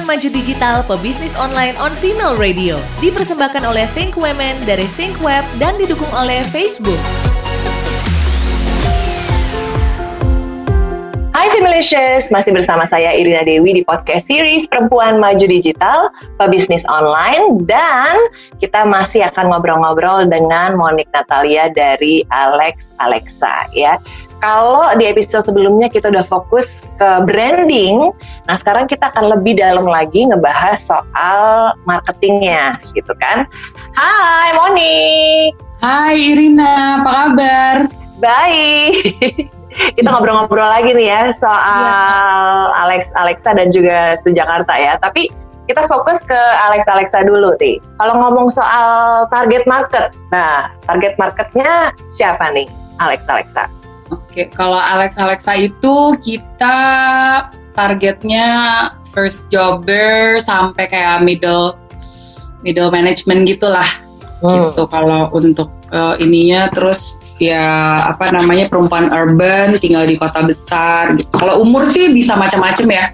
Perempuan Maju Digital Pebisnis Online on Female Radio. Dipersembahkan oleh Think Women dari Think Web dan didukung oleh Facebook. Hai Femalicious, masih bersama saya Irina Dewi di podcast series Perempuan Maju Digital, Pebisnis Online, dan kita masih akan ngobrol-ngobrol dengan Monik Natalia dari Alex Alexa ya. Kalau di episode sebelumnya kita udah fokus ke branding, nah sekarang kita akan lebih dalam lagi ngebahas soal marketingnya gitu kan. Hai Monik. Hai Irina, apa kabar? Baik. kita ngobrol-ngobrol lagi nih ya soal ya. Alex Alexa dan juga Jakarta ya. Tapi kita fokus ke Alex Alexa dulu nih. Kalau ngomong soal target market, nah target marketnya siapa nih Alex Alexa? Oke, kalau Alex Alexa itu kita targetnya first jobber sampai kayak middle middle management gitulah. Hmm. Gitu kalau untuk uh, ininya terus ya apa namanya perempuan urban tinggal di kota besar gitu. Kalau umur sih bisa macam-macam ya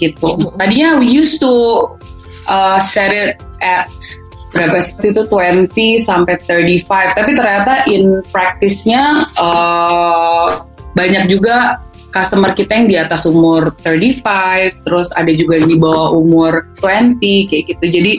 gitu. Tadinya we used to uh, set it at berapa sih itu 20 sampai 35 tapi ternyata in practice-nya uh, banyak juga customer kita yang di atas umur 35 terus ada juga yang di bawah umur 20 kayak gitu jadi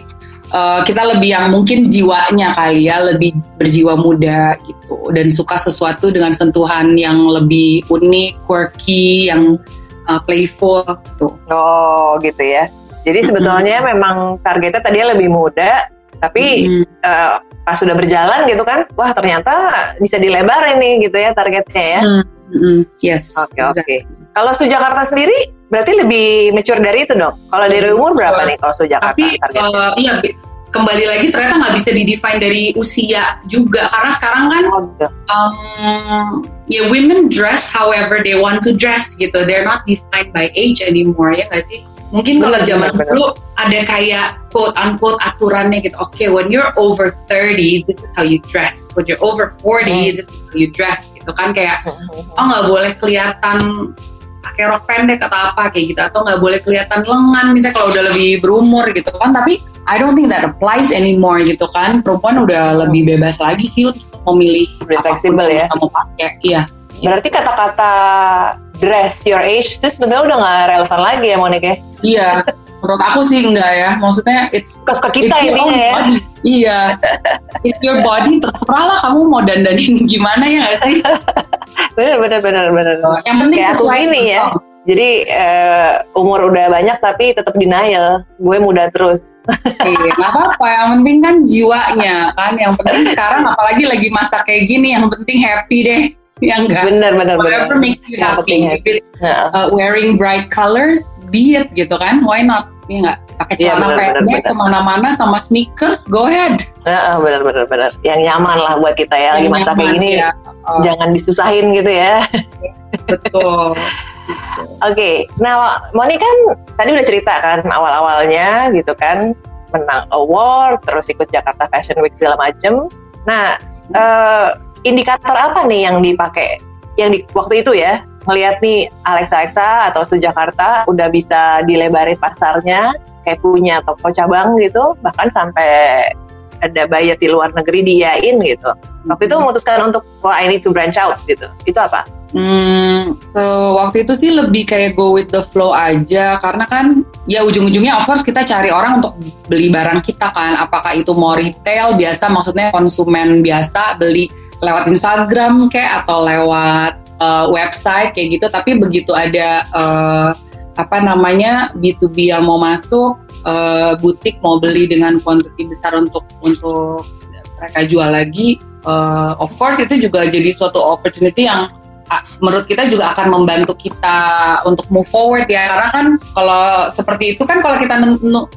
uh, kita lebih yang mungkin jiwanya kali ya lebih berjiwa muda gitu dan suka sesuatu dengan sentuhan yang lebih unik, quirky, yang uh, playful gitu. Oh gitu ya. Jadi sebetulnya mm-hmm. memang targetnya tadinya lebih muda, tapi mm-hmm. uh, pas sudah berjalan gitu kan, wah ternyata bisa dilebarin nih gitu ya targetnya ya. Mm-hmm. Yes. Oke okay, oke. Okay. Kalau Su Jakarta sendiri berarti lebih mature dari itu dong. Kalau dari umur berapa nih kalau Jakarta? Tapi uh, iya kembali lagi ternyata nggak bisa didefine dari usia juga karena sekarang kan um, ya women dress however they want to dress gitu. They're not defined by age anymore ya nggak sih? Mungkin kalau zaman dulu ada kayak quote unquote aturannya gitu. Oke, okay, when you're over 30, this is how you dress. When you're over 40, hmm. this is how you dress gitu kan. Kayak hmm, hmm, oh nggak boleh kelihatan pakai rok pendek atau apa kayak gitu. Atau nggak boleh kelihatan lengan misalnya kalau udah lebih berumur gitu kan. Tapi I don't think that applies anymore gitu kan. Perempuan udah lebih bebas lagi sih untuk memilih fleksibel ya. kamu pakai. Iya. Berarti kata-kata dress your age itu sebenarnya udah nggak relevan lagi ya Monica? Iya menurut aku sih enggak ya. Maksudnya it's ke kita ini ya. iya. It's your body terserah lah kamu mau dandanin gimana ya gak sih? Bener bener bener bener. Yang penting Kayak sesuai ini ya. jadi uh, umur udah banyak tapi tetap denial. Gue muda terus. Iya nggak apa-apa. Yang penting kan jiwanya kan. Yang penting sekarang apalagi lagi masa kayak gini yang penting happy deh yang enggak bener bener whatever bener. makes you happy, happy. uh, wearing bright colors be it gitu kan why not Iya nggak pakai iya, celana ya, pendek ke mana-mana sama sneakers go ahead uh, bener bener bener yang nyaman lah buat kita ya yang lagi masa kayak gini ya. oh. jangan disusahin gitu ya betul Oke, okay. nah Moni kan tadi udah cerita kan awal-awalnya gitu kan menang award, terus ikut Jakarta Fashion Week segala macem. Nah, uh, indikator apa nih yang dipakai yang di waktu itu ya ngelihat nih Alexa Alexa atau Su Jakarta udah bisa dilebarin pasarnya kayak punya toko cabang gitu bahkan sampai ada buyer di luar negeri diain gitu waktu itu hmm. memutuskan untuk oh I need to branch out gitu itu apa? Hmm, so waktu itu sih lebih kayak go with the flow aja karena kan ya ujung-ujungnya of course kita cari orang untuk beli barang kita kan apakah itu mau retail biasa maksudnya konsumen biasa beli lewat Instagram kayak atau lewat uh, website kayak gitu. Tapi begitu ada uh, apa namanya B2B yang mau masuk uh, butik mau beli dengan kuantiti besar untuk untuk mereka jual lagi uh, of course itu juga jadi suatu opportunity yang menurut kita juga akan membantu kita untuk move forward ya karena kan kalau seperti itu kan kalau kita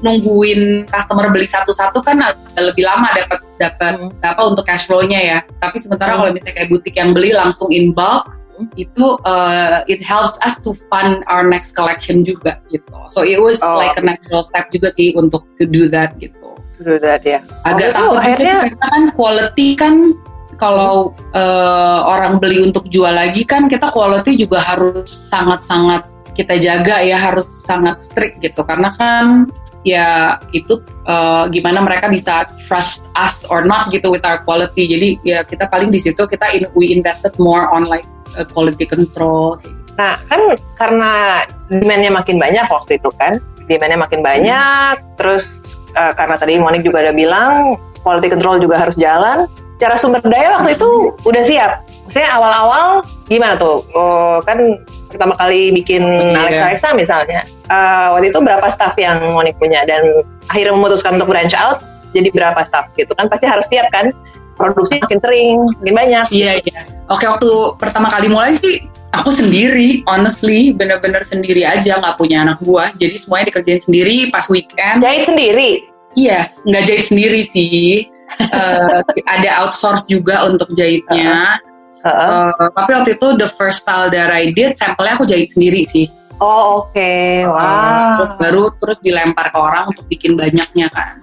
nungguin customer beli satu-satu kan lebih lama dapat dapat hmm. apa untuk cash flow-nya ya tapi sementara hmm. kalau misalnya kayak butik yang beli langsung in bulk itu uh, it helps us to fund our next collection juga gitu. So it was oh. like a natural step juga sih untuk to do that gitu. To do that ya. Agak oh, takut akhirnya kan quality kan kalau uh, orang beli untuk jual lagi kan kita quality juga harus sangat-sangat kita jaga ya harus sangat strict gitu. Karena kan ya itu uh, gimana mereka bisa trust us or not gitu with our quality. Jadi ya kita paling di situ kita in, we invested more on like uh, quality control. Nah kan karena demandnya makin banyak waktu itu kan demandnya makin banyak hmm. terus uh, karena tadi Monik juga ada bilang quality control juga harus jalan cara sumber daya waktu itu udah siap. Maksudnya awal-awal gimana tuh? Oh, kan pertama kali bikin hmm, Alexa Alexa misalnya. Uh, waktu itu berapa staff yang Monik punya? Dan akhirnya memutuskan untuk branch out jadi berapa staff gitu kan? Pasti harus siap kan? Produksi makin sering makin banyak. Iya iya. Oke waktu pertama kali mulai sih aku sendiri honestly bener-bener sendiri aja nggak punya anak buah. Jadi semuanya dikerjain sendiri pas weekend. Jahit sendiri? Yes nggak jahit sendiri sih uh, ada outsource juga untuk jahitnya. Uh, uh, uh, tapi waktu itu the first style that I did sampelnya aku jahit sendiri sih. Oh oke, okay. wow. Uh, terus baru terus dilempar ke orang untuk bikin banyaknya kan.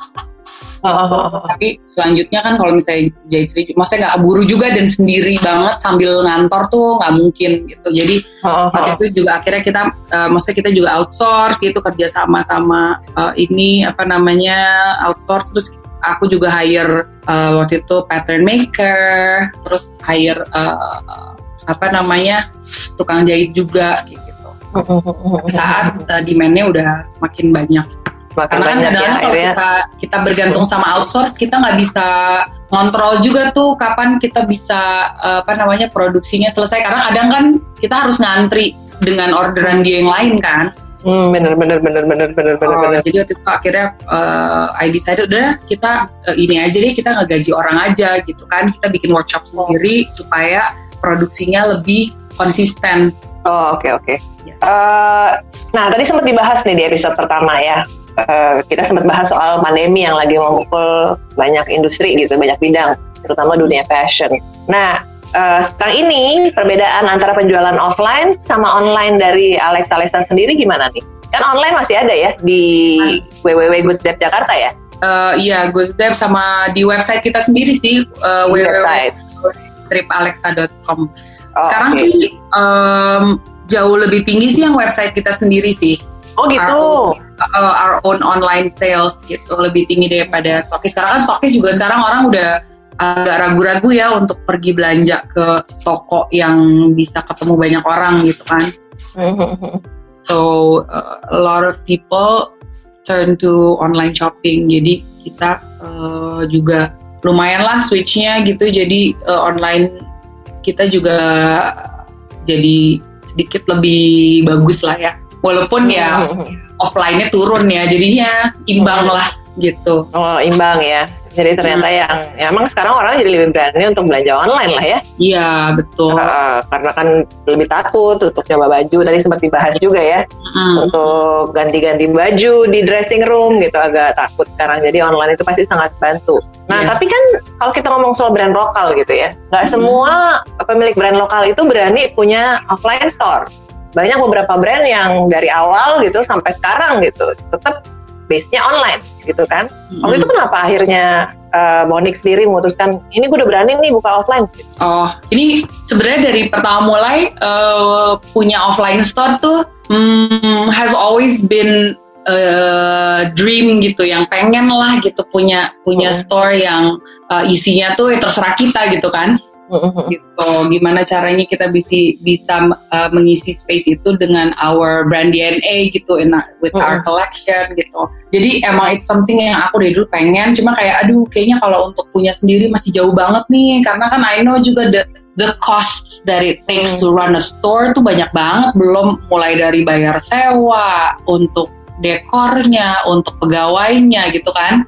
Oh, oh, oh. Tapi selanjutnya kan kalau misalnya jahit sendiri, maksudnya nggak buru juga dan sendiri banget sambil ngantor tuh nggak mungkin gitu. Jadi oh, oh. waktu itu juga akhirnya kita, uh, maksudnya kita juga outsource gitu kerja sama sama uh, ini apa namanya outsource terus aku juga hire uh, waktu itu pattern maker, terus hire uh, apa namanya tukang jahit juga gitu. Saat uh, demandnya udah semakin banyak. Semakin Karena kan kadang ya, kalau kita kita bergantung sama outsource, kita nggak bisa ngontrol juga tuh kapan kita bisa uh, apa namanya produksinya selesai. Karena kadang kan kita harus ngantri dengan orderan dia yang lain kan. Hmm, bener bener bener bener bener bener. Oh, bener. Jadi waktu itu akhirnya uh, I decided udah kita uh, ini aja deh kita ngegaji orang aja gitu kan kita bikin workshop sendiri supaya produksinya lebih konsisten. Oh oke okay, oke. Okay. Yes. Uh, nah tadi sempat dibahas nih di episode pertama ya. Uh, kita sempat bahas soal pandemi yang lagi memukul banyak industri gitu, banyak bidang, terutama dunia fashion. Nah, uh, sekarang ini perbedaan antara penjualan offline sama online dari Alex Alexa sendiri gimana nih? Kan online masih ada ya di www.gusdep Jakarta ya? Uh, iya, Gusdep sama di website kita sendiri sih uh, www.tripalexa.com. Oh, Sekarang okay. sih um, jauh lebih tinggi sih yang website kita sendiri sih. Oh gitu. Our, uh, our own online sales gitu lebih tinggi daripada stokis. Sekarang kan stokis juga sekarang orang udah agak ragu-ragu ya untuk pergi belanja ke toko yang bisa ketemu banyak orang gitu kan. So uh, a lot of people turn to online shopping. Jadi kita uh, juga lumayan lah switchnya gitu. Jadi uh, online kita juga jadi sedikit lebih bagus lah ya. Walaupun ya offline-nya turun ya, jadinya imbang lah gitu. Oh imbang ya. Jadi ternyata hmm. yang ya emang sekarang orang jadi lebih berani untuk belanja online lah ya. Iya betul. Uh, karena kan lebih takut untuk coba baju. Tadi sempat dibahas juga ya hmm. untuk ganti-ganti baju di dressing room gitu agak takut sekarang. Jadi online itu pasti sangat bantu. Nah yes. tapi kan kalau kita ngomong soal brand lokal gitu ya, nggak hmm. semua pemilik brand lokal itu berani punya offline store. Banyak beberapa brand yang dari awal gitu sampai sekarang gitu tetap base-nya online gitu kan. Hmm. Waktu itu kenapa akhirnya uh, Monik sendiri memutuskan ini gue udah berani nih buka offline? Oh, ini sebenarnya dari pertama mulai uh, punya offline store tuh hmm, has always been a dream gitu yang pengen lah gitu punya punya hmm. store yang uh, isinya tuh ya terserah kita gitu kan gitu. Gimana caranya kita bisa bisa uh, mengisi space itu dengan our brand DNA gitu in with uh our collection gitu. Jadi emang it's something yang aku dari dulu pengen cuma kayak aduh kayaknya kalau untuk punya sendiri masih jauh banget nih. Karena kan I know juga the the costs dari things mm. to run a store tuh banyak banget. Belum mulai dari bayar sewa untuk dekornya untuk pegawainya gitu kan.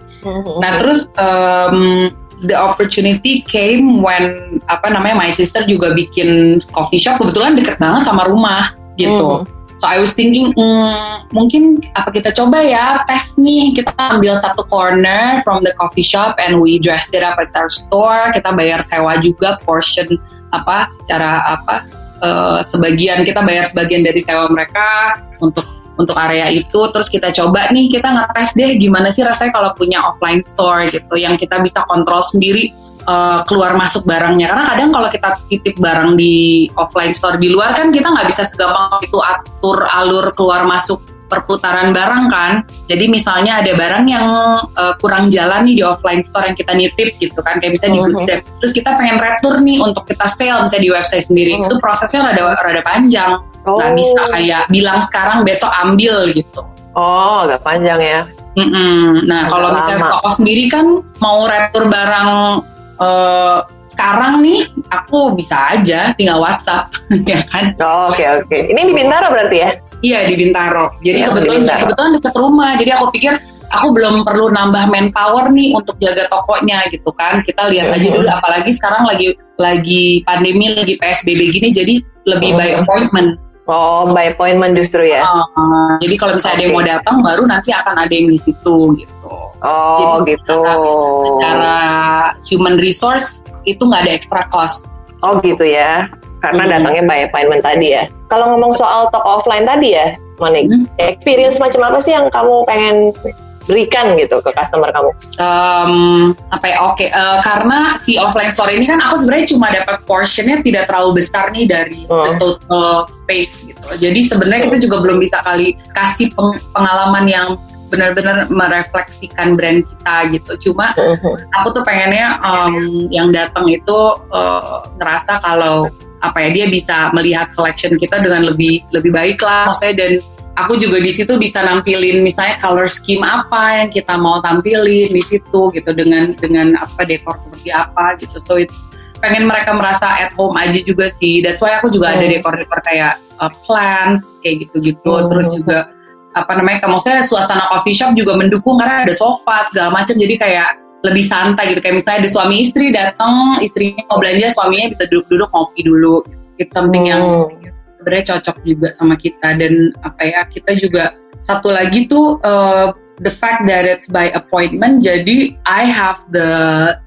Nah terus um, the opportunity came when apa namanya my sister juga bikin coffee shop kebetulan deket banget sama rumah gitu. Mm. So I was thinking hmm, mungkin apa kita coba ya tes nih kita ambil satu corner from the coffee shop and we dressed it up as our store kita bayar sewa juga portion apa secara apa uh, sebagian kita bayar sebagian dari sewa mereka untuk untuk area itu terus kita coba nih kita ngetes deh gimana sih rasanya kalau punya offline store gitu yang kita bisa kontrol sendiri uh, keluar masuk barangnya. Karena kadang kalau kita titip barang di offline store di luar kan kita nggak bisa segampang itu atur alur keluar masuk perputaran barang kan. Jadi misalnya ada barang yang uh, kurang jalan nih di offline store yang kita nitip gitu kan, kayak misalnya di Mhm. Goodstep. Terus kita pengen retur nih untuk kita sale misalnya di website sendiri. Mhm. Itu prosesnya rada rada panjang. Nggak bisa kayak bilang sekarang besok ambil gitu. Oh, agak panjang ya. Mm-mm. Nah Agak kalau misalnya lama. toko sendiri kan mau retur barang eh, sekarang nih, aku bisa aja tinggal WhatsApp, ya kan? Oh, Oke oke. Ini di Bintaro berarti ya? Iya di Bintaro. Jadi di kebetulan Bintaro. kebetulan dekat rumah. Jadi aku pikir aku belum perlu nambah manpower nih untuk jaga tokonya gitu kan. Kita lihat aja dulu. Apalagi sekarang lagi lagi pandemi, lagi PSBB gini, jadi lebih by appointment. Oh, by appointment justru ya. Uh, jadi kalau misalnya ada yang mau datang, baru nanti akan ada yang di situ gitu. Oh, Jadi, gitu. Secara human resource itu nggak ada extra cost. Oh, gitu ya. Karena Hmm. datangnya by appointment tadi ya. Kalau ngomong soal toko offline tadi ya, Monik, Hmm. experience macam apa sih yang kamu pengen berikan gitu ke customer kamu? um, apa ya oke eh, karena si offline store ini kan aku sebenarnya cuma dapat portionnya tidak terlalu besar nih dari Hmm. the total space gitu jadi sebenarnya kita juga belum bisa kali kasih peng- pengalaman yang benar-benar merefleksikan brand kita gitu. Cuma aku tuh pengennya um, yang datang itu uh, ngerasa kalau apa ya dia bisa melihat selection kita dengan lebih lebih baik lah. Maksudnya dan aku juga di situ bisa nampilin misalnya color scheme apa yang kita mau tampilin di situ gitu dengan dengan apa dekor seperti apa gitu. So it's pengen mereka merasa at home aja juga sih. That's why aku juga ada Hmm. dekor-dekor kayak uh, plants kayak gitu-gitu. Hmm. terus juga apa namanya maksudnya suasana coffee shop juga mendukung karena ada sofa segala macam. Jadi kayak lebih santai gitu. Kayak misalnya ada suami istri datang istrinya mau belanja suaminya bisa duduk-duduk ngopi dulu. It's something yang Hmm. sebenarnya cocok juga sama kita. Dan apa ya kita juga satu lagi tuh uh, the fact that it's by appointment jadi I have the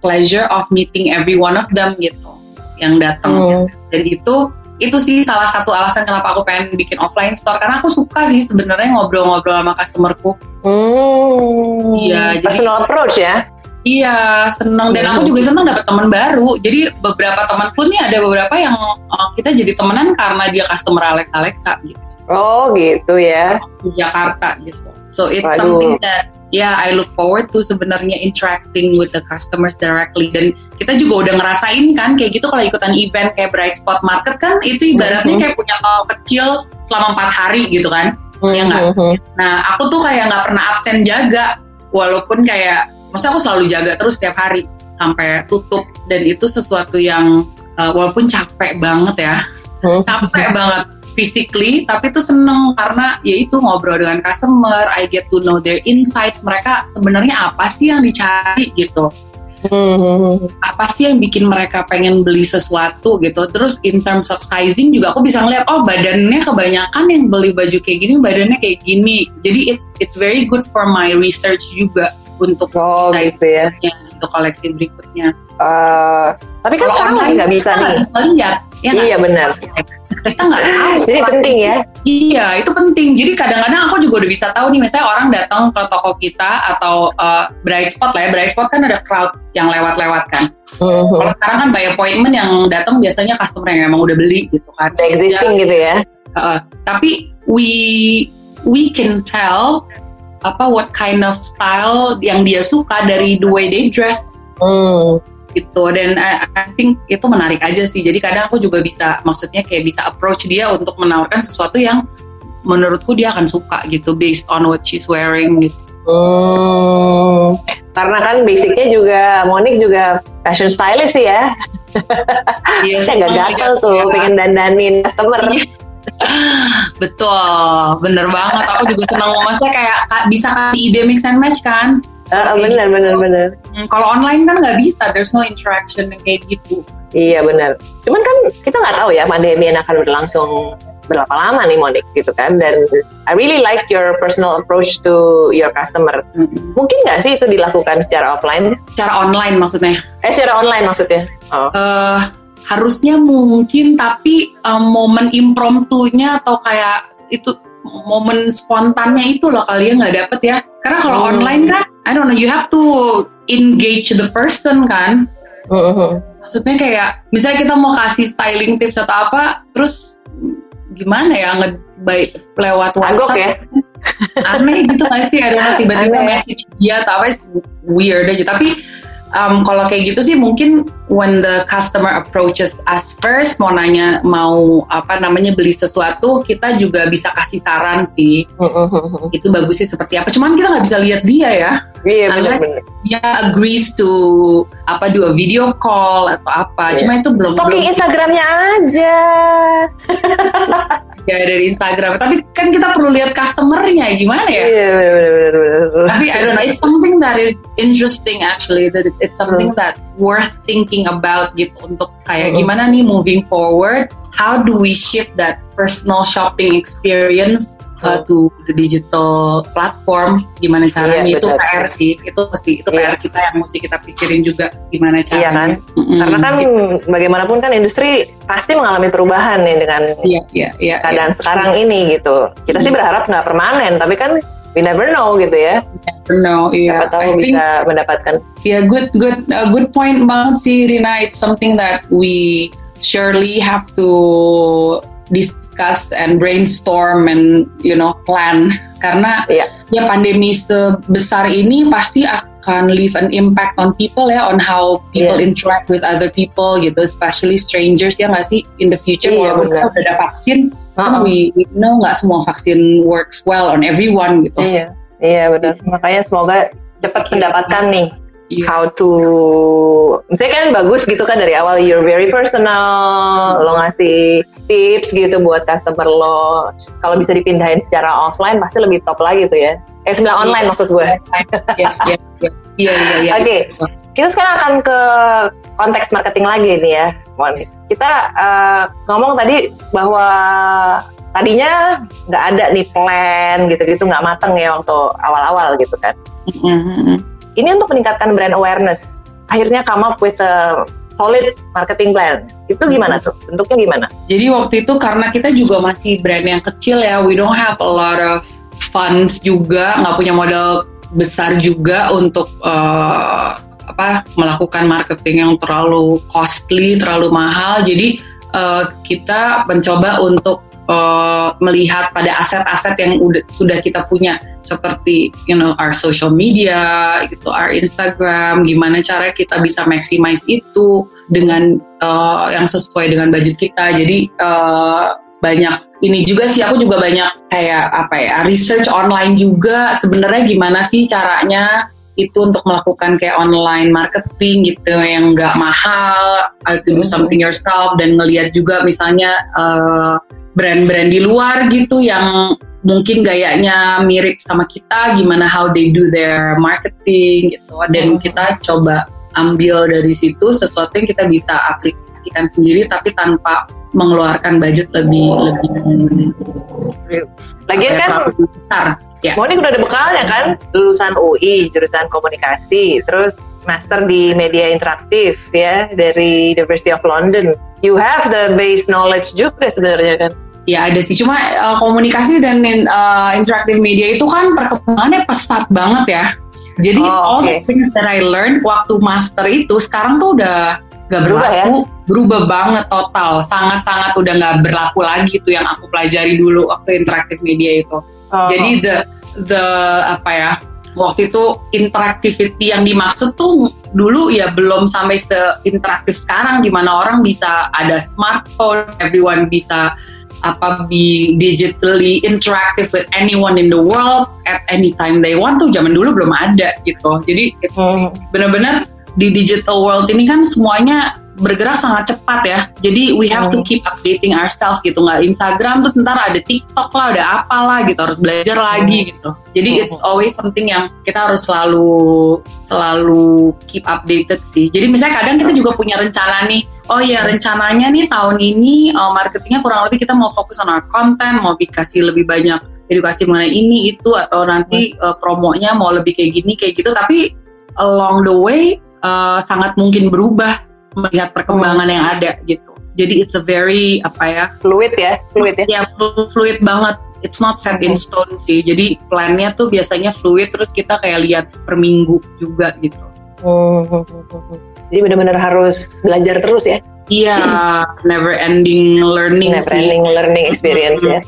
pleasure of meeting every one of them gitu yang datang Hmm. dan itu itu sih salah satu alasan kenapa aku pengen bikin offline store karena aku suka sih sebenarnya ngobrol-ngobrol sama customerku Hmm. Iya, jadi- personal approach ya. Iya, seneng dan aku juga seneng dapat teman baru. Jadi beberapa temanku nih ada beberapa yang uh, kita jadi temenan karena dia customer Alexa Alexa gitu Oh, gitu ya. di Jakarta gitu. So it's Waduh. something that yeah I look forward to sebenarnya interacting with the customers directly dan kita juga udah ngerasain kan kayak gitu kalau ikutan event kayak Bright Spot Market kan itu ibaratnya Mhm. kayak punya toko kecil selama empat hari gitu kan. Iya nggak? Hmm. Nah, aku tuh kayak nggak pernah absen jaga, walaupun kayak, maksudnya aku selalu jaga terus tiap hari sampai tutup, dan itu sesuatu yang uh, walaupun capek banget ya, Hmm. capek banget physically, tapi itu seneng karena ya itu ngobrol dengan customer, I get to know their insights, mereka sebenarnya apa sih yang dicari gitu Hmm. apa sih yang bikin mereka pengen beli sesuatu gitu terus in terms of sizing juga aku bisa ngeliat oh badannya kebanyakan yang beli baju kayak gini badannya kayak gini jadi it's it's very good for my research juga untuk Oh, gitu ya. untuk koleksi berikutnya Eh, tapi kan Kalau sekarang lagi nggak bisa nih. lihat ya? Iya benar. Kita nggak tahu Jadi penting ya. Iya, itu penting. Jadi kadang-kadang aku juga udah bisa tahu nih, misalnya orang datang ke toko kita atau uh, Bright Spot lah ya. Bright Spot kan ada crowd yang lewat-lewat kan. Hmm. Kalau sekarang kan by appointment yang datang biasanya customer yang emang udah beli gitu kan. The existing gitu ya. Uh, tapi we we can tell apa what kind of style yang dia suka dari the way they dress Hmm. Gitu dan I, I think itu menarik aja sih jadi kadang aku juga bisa maksudnya kayak bisa approach dia untuk menawarkan sesuatu yang menurutku dia akan suka gitu based on what she's wearing gitu Hmm. Karena kan basicnya juga Monik juga fashion stylist sih ya. Iya, Saya nggak gatel tuh ya. pengen dandanin customer. Iya. Betul, bener banget. Aku juga senang maksudnya kayak ka- bisa kasih ide mix and match kan. Kayak benar gitu. benar benar. Hmm, Kalau online kan nggak bisa, there's no interaction yang kayak gitu. Iya benar. Cuman kan kita nggak tahu ya pandemi yang akan berlangsung berapa lama nih Monik gitu kan. Dan I really like your personal approach to your customer. Mm-mm. Mungkin nggak sih itu dilakukan secara offline? Secara online maksudnya. Eh secara online maksudnya? Oh. eh harusnya mungkin tapi um, momen impromptunya atau kayak itu momen spontannya itu loh kalian nggak dapet ya. Karena kalau Hmm. online kan, I don't know, you have to engage the person kan. Mhm. Maksudnya kayak misalnya kita mau kasih styling tips atau apa, terus gimana ya ngebaik lewat Agok WhatsApp. ya? Aneh gitu nggak sih? I don't know, tiba-tiba Aneh. message dia atau apa weird aja. Tapi um, kalau kayak gitu sih mungkin when the customer approaches us first mau nanya mau apa namanya beli sesuatu kita juga bisa kasih saran sih Mhm. itu bagusnya seperti apa cuman kita nggak bisa lihat dia ya Iya benar-benar. dia agrees to apa do a video call atau apa Iya. cuma itu belum Stalking belum Instagramnya aja. ya dari Instagram tapi kan kita perlu lihat customernya gimana ya Iya benar-benar. tapi I don't know it's something that is interesting actually that it- it's something that's worth thinking about gitu untuk kayak Mm. gimana nih moving forward how do we shift that personal shopping experience uh, to the digital platform gimana caranya Iya, itu benar. PR sih itu mesti itu Iya. PR kita yang mesti kita pikirin juga gimana Iya caranya Mm-mm. Karena kan bagaimanapun kan industri pasti mengalami perubahan nih dengan iya iya iya keadaan iya. sekarang ini gitu. Kita sih Hmm. berharap nggak permanen, tapi kan we never know gitu ya. no iya Siapa tahu I think bisa mendapatkan. Yeah, good, good, uh, good point banget sih, Rina. It's something that we surely have to discuss and brainstorm and you know plan karena Iya. ya pandemi sebesar ini pasti akan leave an impact on people ya on how people Iya. interact with other people gitu especially strangers ya nggak sih in the future Iya, walaupun kita udah ada vaksin Uh-uh. we, we know nggak semua vaksin works well on everyone gitu Iya, iya benar. Makanya semoga cepat Iya. mendapatkan nih Iya. how to misalnya kan bagus gitu kan dari awal you're very personal lo ngasih tips gitu buat customer lo kalau bisa dipindahin secara offline pasti lebih top lagi tuh ya eh sebelah Iya. online maksud gue yes. iya iya iya Oke. kita sekarang akan ke konteks marketing lagi nih ya Mon. kita eh, ngomong tadi bahwa tadinya nggak ada nih plan gitu-gitu nggak mateng ya waktu awal-awal gitu kan Mhm. ini untuk meningkatkan brand awareness akhirnya come up with a solid marketing plan. Itu gimana tuh? Bentuknya gimana? Jadi waktu itu karena kita juga masih brand yang kecil ya, we don't have a lot of funds juga, nggak punya modal besar juga untuk eh, apa melakukan marketing yang terlalu costly, terlalu mahal. Jadi eh, kita mencoba untuk eh, melihat pada aset-aset yang udah sudah kita punya seperti you know our social media, gitu, our Instagram, gimana cara kita bisa maximize itu dengan eh, yang sesuai dengan budget kita. Jadi eh, banyak ini juga sih aku juga banyak kayak apa ya research online juga sebenarnya gimana sih caranya itu untuk melakukan kayak online marketing gitu yang nggak mahal uh, to do something yourself dan ngelihat juga misalnya eh, brand-brand di luar gitu yang mungkin gayanya mirip sama kita gimana how they do their marketing gitu. Dan Hmm. kita coba ambil dari situ sesuatu yang kita bisa aplikasikan sendiri tapi tanpa mengeluarkan budget lebih lebih. Lagian apa ya, kan besar ya. Monik udah ada bekalnya kan lulusan UI jurusan komunikasi terus master di media interaktif ya dari University of London you have the base knowledge juga sebenarnya kan Ya ada sih, cuma uh, komunikasi dan uh, interactive media itu kan perkembangannya pesat banget ya. Jadi Oh, all oke. the things that I learned waktu master itu sekarang tuh udah gak Berubah ya? berlaku, berubah banget total, sangat-sangat udah gak berlaku lagi tuh yang aku pelajari dulu waktu interactive media itu. Oh. Jadi the the apa ya waktu itu interactivity yang dimaksud tuh dulu ya belum sampai seinteraktif sekarang di mana orang bisa ada smartphone, everyone bisa apa be digitally interactive with anyone in the world at any time they want tuh zaman dulu belum ada gitu. Jadi Hmm. benar-benar di digital world ini kan semuanya bergerak sangat cepat ya. Jadi we have to Hmm. keep updating ourselves gitu. Nggak Instagram terus ntar ada TikTok lah, ada apalah gitu. Harus belajar lagi gitu. Jadi Hmm. it's always something yang kita harus selalu selalu keep updated sih. Jadi misalnya kadang kita juga punya rencana nih. Oh ya rencananya nih tahun ini uh, marketingnya kurang lebih kita mau fokus on our content, mau dikasih lebih banyak edukasi mengenai ini itu atau nanti uh, promonya mau lebih kayak gini kayak gitu. Tapi along the way uh, sangat mungkin berubah melihat perkembangan yang ada gitu. Jadi it's a very apa ya fluid ya fluid ya ya fluid banget it's not set in stone sih. Jadi plannya tuh biasanya fluid terus kita kayak lihat per minggu juga gitu. Hmm, hmm, hmm, hmm. Jadi benar-benar harus belajar terus ya. Iya, never ending learning Never sih. ending learning experience ya.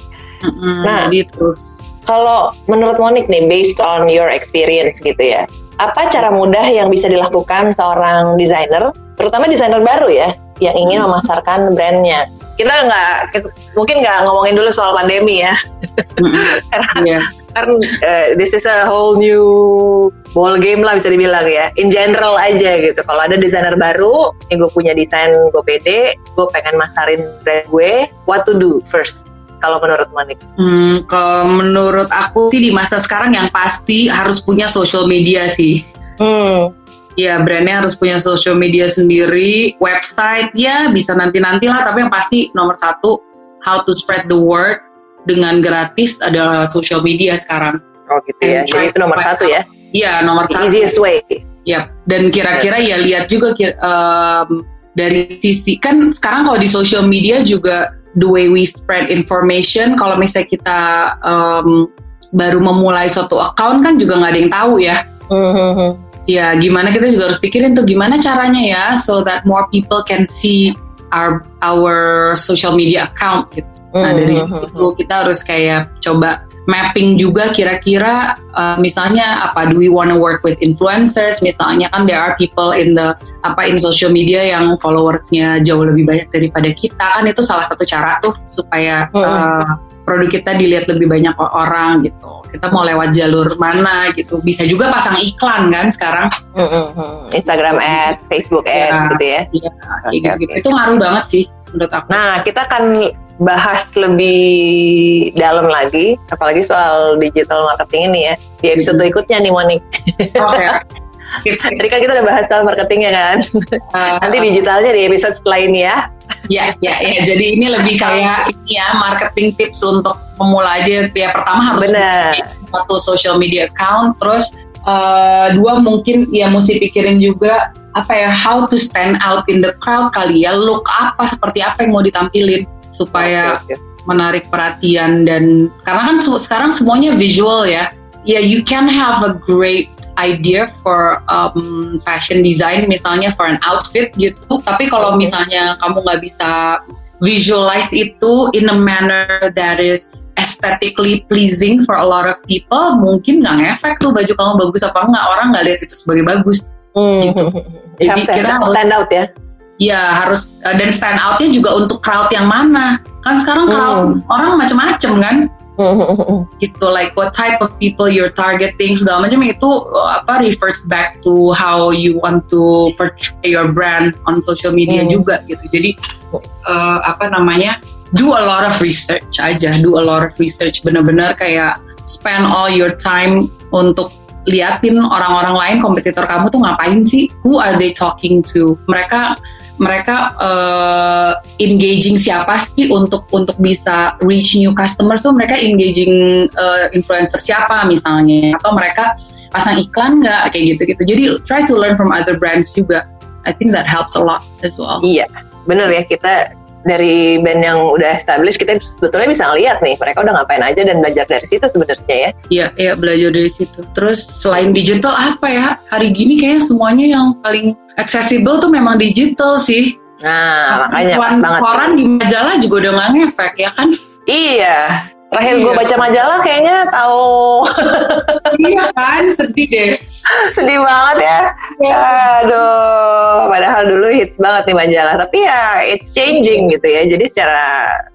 Nah. jadi terus Kalau menurut Monik nih, based on your experience gitu ya, apa cara mudah yang bisa dilakukan seorang desainer, terutama desainer baru ya, yang ingin memasarkan brandnya? Kita nggak, mungkin nggak ngomongin dulu soal pandemi ya, Mm-mm. karena Iya. kan eh, this is a whole new ball game lah bisa dibilang ya. In general aja gitu. Kalau ada desainer baru, yang gue punya desain, gue pede, gue pengen masarin brand gue, what to do first? Kalau menurut Monik? Hmm, kalau menurut aku sih di masa sekarang yang pasti harus punya social media sih. Hmm, Ya brandnya harus punya social media sendiri, website ya bisa nanti-nanti lah. Tapi yang pasti nomor satu how to spread the word dengan gratis adalah social media sekarang. oh gitu ya. And Jadi itu nomor satu ya. Iya nomor The satu. easiest way. Ya, dan kira-kira ya lihat juga kira- em, dari sisi kan sekarang kalau di social media juga the way we spread information kalau misalnya kita em, baru memulai suatu account kan juga nggak ada yang tahu ya. Hmm, Ya gimana kita juga harus pikirin tuh gimana caranya ya so that more people can see our our social media account gitu. Nah dari situ kita harus kayak coba mapping juga kira-kira uh, misalnya apa do we wanna work with influencers misalnya kan there are people in the apa in social media yang followersnya jauh lebih banyak daripada kita kan itu salah satu cara tuh supaya Mm. uh, produk kita dilihat lebih banyak orang gitu kita mau lewat jalur mana gitu bisa juga pasang iklan kan sekarang Instagram ads, Facebook Ya. ads gitu ya. Kayak Oke, gitu-gitu oke. itu ngaruh banget sih menurut aku Nah, kita akan bahas lebih dalam lagi, apalagi soal digital marketing ini ya. Di episode Hmm. berikutnya nih, Monik. oke tips Tadi kan kita udah bahas soal marketingnya kan. uh, Nanti digitalnya di episode ini ya. Ya, ya, ya. Jadi ini lebih kayak ini ya marketing tips untuk pemula aja. Ya pertama harus punya satu social media account, terus eh, dua mungkin ya mesti pikirin juga apa ya how to stand out in the crowd kali ya. Look apa seperti apa yang mau ditampilin supaya Oke, oke. menarik perhatian dan karena kan se- sekarang semuanya visual ya. Ya, you can have a great idea for um, fashion design misalnya for an outfit gitu. Tapi kalau misalnya kamu nggak bisa visualize itu in a manner that is aesthetically pleasing for a lot of people, mungkin nggak ngefek tuh baju kamu bagus apa enggak. Orang nggak lihat itu sebagai bagus. Hmm. Gitu. You have Jadi to kita stand out ya. Ya harus uh, dan stand outnya juga untuk crowd yang mana. Kan sekarang crowd orang macem-macem kan gitu like what type of people you're targeting segala macam itu uh, apa refers back to how you want to portray your brand on social media Hmm. juga gitu jadi uh, apa namanya do a lot of research aja do a lot of research bener-bener kayak spend all your time untuk liatin orang-orang lain kompetitor kamu tuh ngapain sih? Who are they talking to? Mereka mereka uh, engaging siapa sih untuk untuk bisa reach new customers tuh? Mereka engaging uh, influencer siapa misalnya? Atau mereka pasang iklan nggak? Kayak gitu gitu jadi try to learn from other brands juga. I think that helps a lot as well. Iya, bener ya. Kita dari band yang udah established kita sebetulnya bisa ngeliat nih mereka udah ngapain aja dan belajar dari situ sebenarnya ya. Iya, iya belajar dari situ. Terus selain digital apa ya? Hari gini kayaknya semuanya yang paling accessible tuh memang digital sih. Nah, makanya pas banget. Koran di majalah juga udah nggak ngefek ya kan? Iya. Terakhir gue Iya. baca majalah kayaknya tahu iya kan, sedih deh. sedih banget ya. Aduh, padahal dulu hits banget nih majalah. Tapi ya it's changing gitu ya. Jadi secara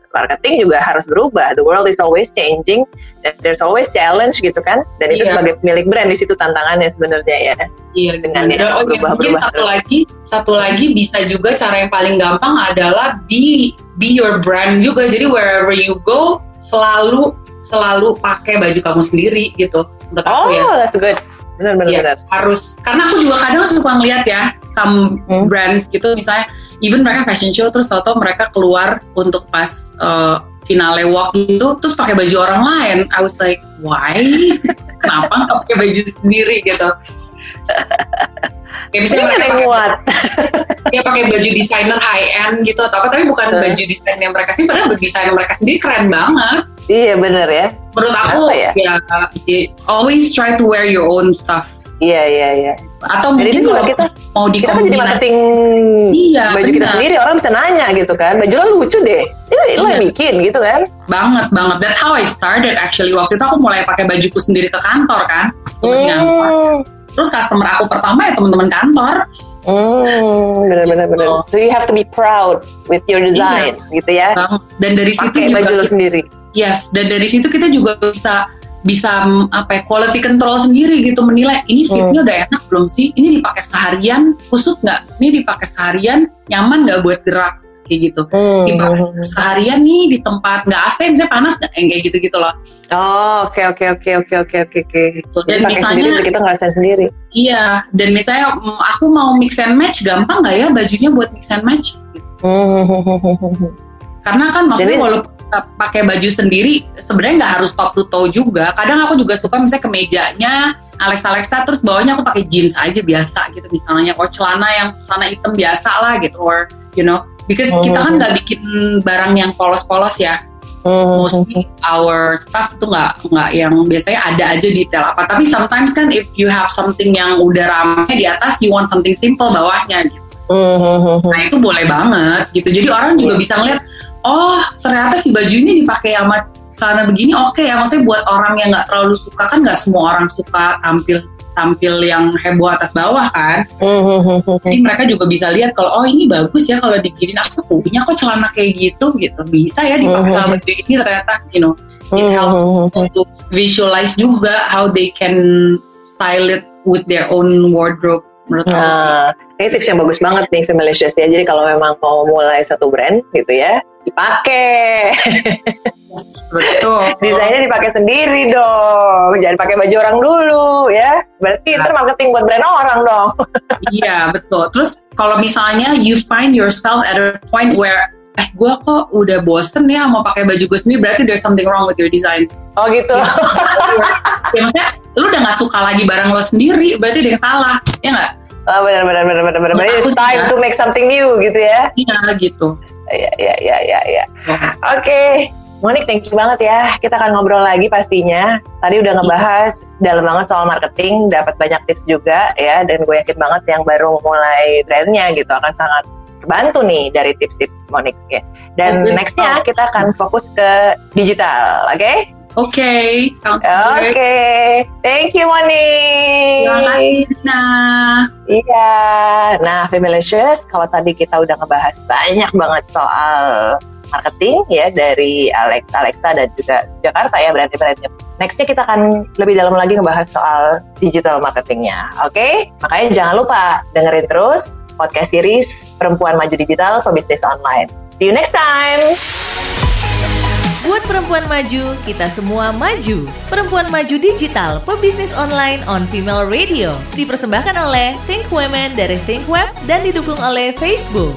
marketing juga harus berubah. The world is always changing. Dan there's always challenge gitu kan. Dan itu Iya. sebagai pemilik brand di situ tantangannya sebenarnya ya. Iya, Dengan Dan, oh, berubah-berubah mungkin satu lagi, satu lagi bisa juga cara yang paling gampang adalah be be your brand juga. Jadi wherever you go, selalu selalu pakai baju kamu sendiri gitu. Menurut aku Oh, ya. that's good. Benar benar Iya, benar. harus karena aku juga kadang suka ngeliat ya some Hmm. brands gitu misalnya even mereka fashion show terus tau mereka keluar untuk pas uh, finale walk gitu terus pakai baju orang lain I was like why kenapa nggak pakai baju sendiri gitu kayak misalnya mereka yang pakai muat. dia pakai baju desainer high end gitu atau apa tapi bukan Hmm. baju desain yang mereka sih padahal desain mereka sendiri keren banget Iya bener ya. menurut aku Apa ya? ya, ya, always try to wear your own stuff Iya iya iya. atau Jadi mungkin kalau kita mau kita kan jadi marketing Iya, baju kita benar. sendiri orang bisa nanya gitu kan. Baju lo lucu deh. Ini lo yang Iya. bikin gitu kan. banget banget that's how I started actually waktu itu aku mulai pakai bajuku sendiri ke kantor kan Aku masih ngantor. Hmm. terus customer aku pertama ya teman-teman kantor Hmm, bener bener. Oh. So you have to be proud with your design, gitu ya. dan dari situ Pakai juga baju lo sendiri. yes dan dari situ kita juga bisa bisa mm, apa ya, quality control sendiri gitu menilai ini fitnya udah enak belum sih ini dipakai seharian kusut nggak ini dipakai seharian nyaman nggak buat gerak kayak gitu Hmm. seharian nih di tempat nggak AC bisa panas nggak yang kayak gitu gitu loh Oh, oke oke oke oke oke oke oke. Gitu. Jadi dan pakai misalnya sendiri kita ngerasain sendiri. iya dan misalnya mm, aku mau mix and match gampang nggak ya bajunya buat mix and match Hmm. karena kan maksudnya Jadi- walaupun pakai baju sendiri sebenarnya nggak harus top to toe juga kadang aku juga suka misalnya kemejanya Alexa Alexa terus bawahnya aku pakai jeans aja biasa gitu misalnya or celana yang celana hitam biasa lah gitu or you know because kita kan nggak bikin barang yang polos-polos ya. Mostly our stuff tuh nggak nggak yang biasanya ada aja detail apa. Tapi sometimes kan if you have something yang udah rame di atas you want something simple bawahnya gitu. Nah itu boleh banget gitu. Jadi orang juga bisa ngeliat, oh ternyata si baju ini dipakai sama celana begini oke ya. Maksudnya buat orang yang nggak terlalu suka kan nggak semua orang suka tampil tampil yang heboh atas bawah kan. Jadi mereka juga bisa lihat kalau oh ini bagus ya kalau diginin aku punya kok celana kayak gitu gitu. Bisa ya dipakai sama baju ini ternyata you know it helps untuk visualize juga how they can style it with their own wardrobe menurut aku sih. Nah, ini tips yang bagus banget nih Femalicious ya. Jadi kalau memang mau mulai satu brand gitu ya, dipakai. Betul. Desainnya dipakai sendiri dong. Jangan pakai baju orang dulu ya. Berarti Nah. marketing buat brand orang dong. Iya betul. Terus kalau misalnya you find yourself at a point where eh gue kok udah bosen ya mau pakai baju gue sendiri berarti there's something wrong with your design. Oh gitu. ya maksudnya lu udah nggak suka lagi barang lo sendiri berarti ada yang salah ya nggak? Oh, benar benar benar benar benar. It's time ya. to make something new gitu ya. Iya gitu. Iya iya iya iya. Ya. Oke. Monik, thank you banget ya. Kita akan ngobrol lagi pastinya. Tadi udah ngebahas dalam banget soal marketing, dapat banyak tips juga ya. Dan gue yakin banget yang baru mulai brandnya gitu akan sangat terbantu nih dari tips-tips Monik ya. Dan nextnya kita akan fokus ke digital, oke? Oke, sounds Oke, good. thank you Monik. Terima kasih Dina. Iya, nah Femalicious, kalau tadi kita udah ngebahas banyak banget soal marketing ya dari Alex, Alexa dan juga Jakarta ya brand-brandnya. Nextnya kita akan lebih dalam lagi ngebahas soal digital marketingnya, oke? Makanya jangan lupa dengerin terus podcast series Perempuan Maju Digital Pebisnis Online. See you next time! Buat perempuan maju, kita semua maju. Perempuan Maju Digital, pebisnis online on Female Radio. Dipersembahkan oleh Think Women dari Think Web dan didukung oleh Facebook.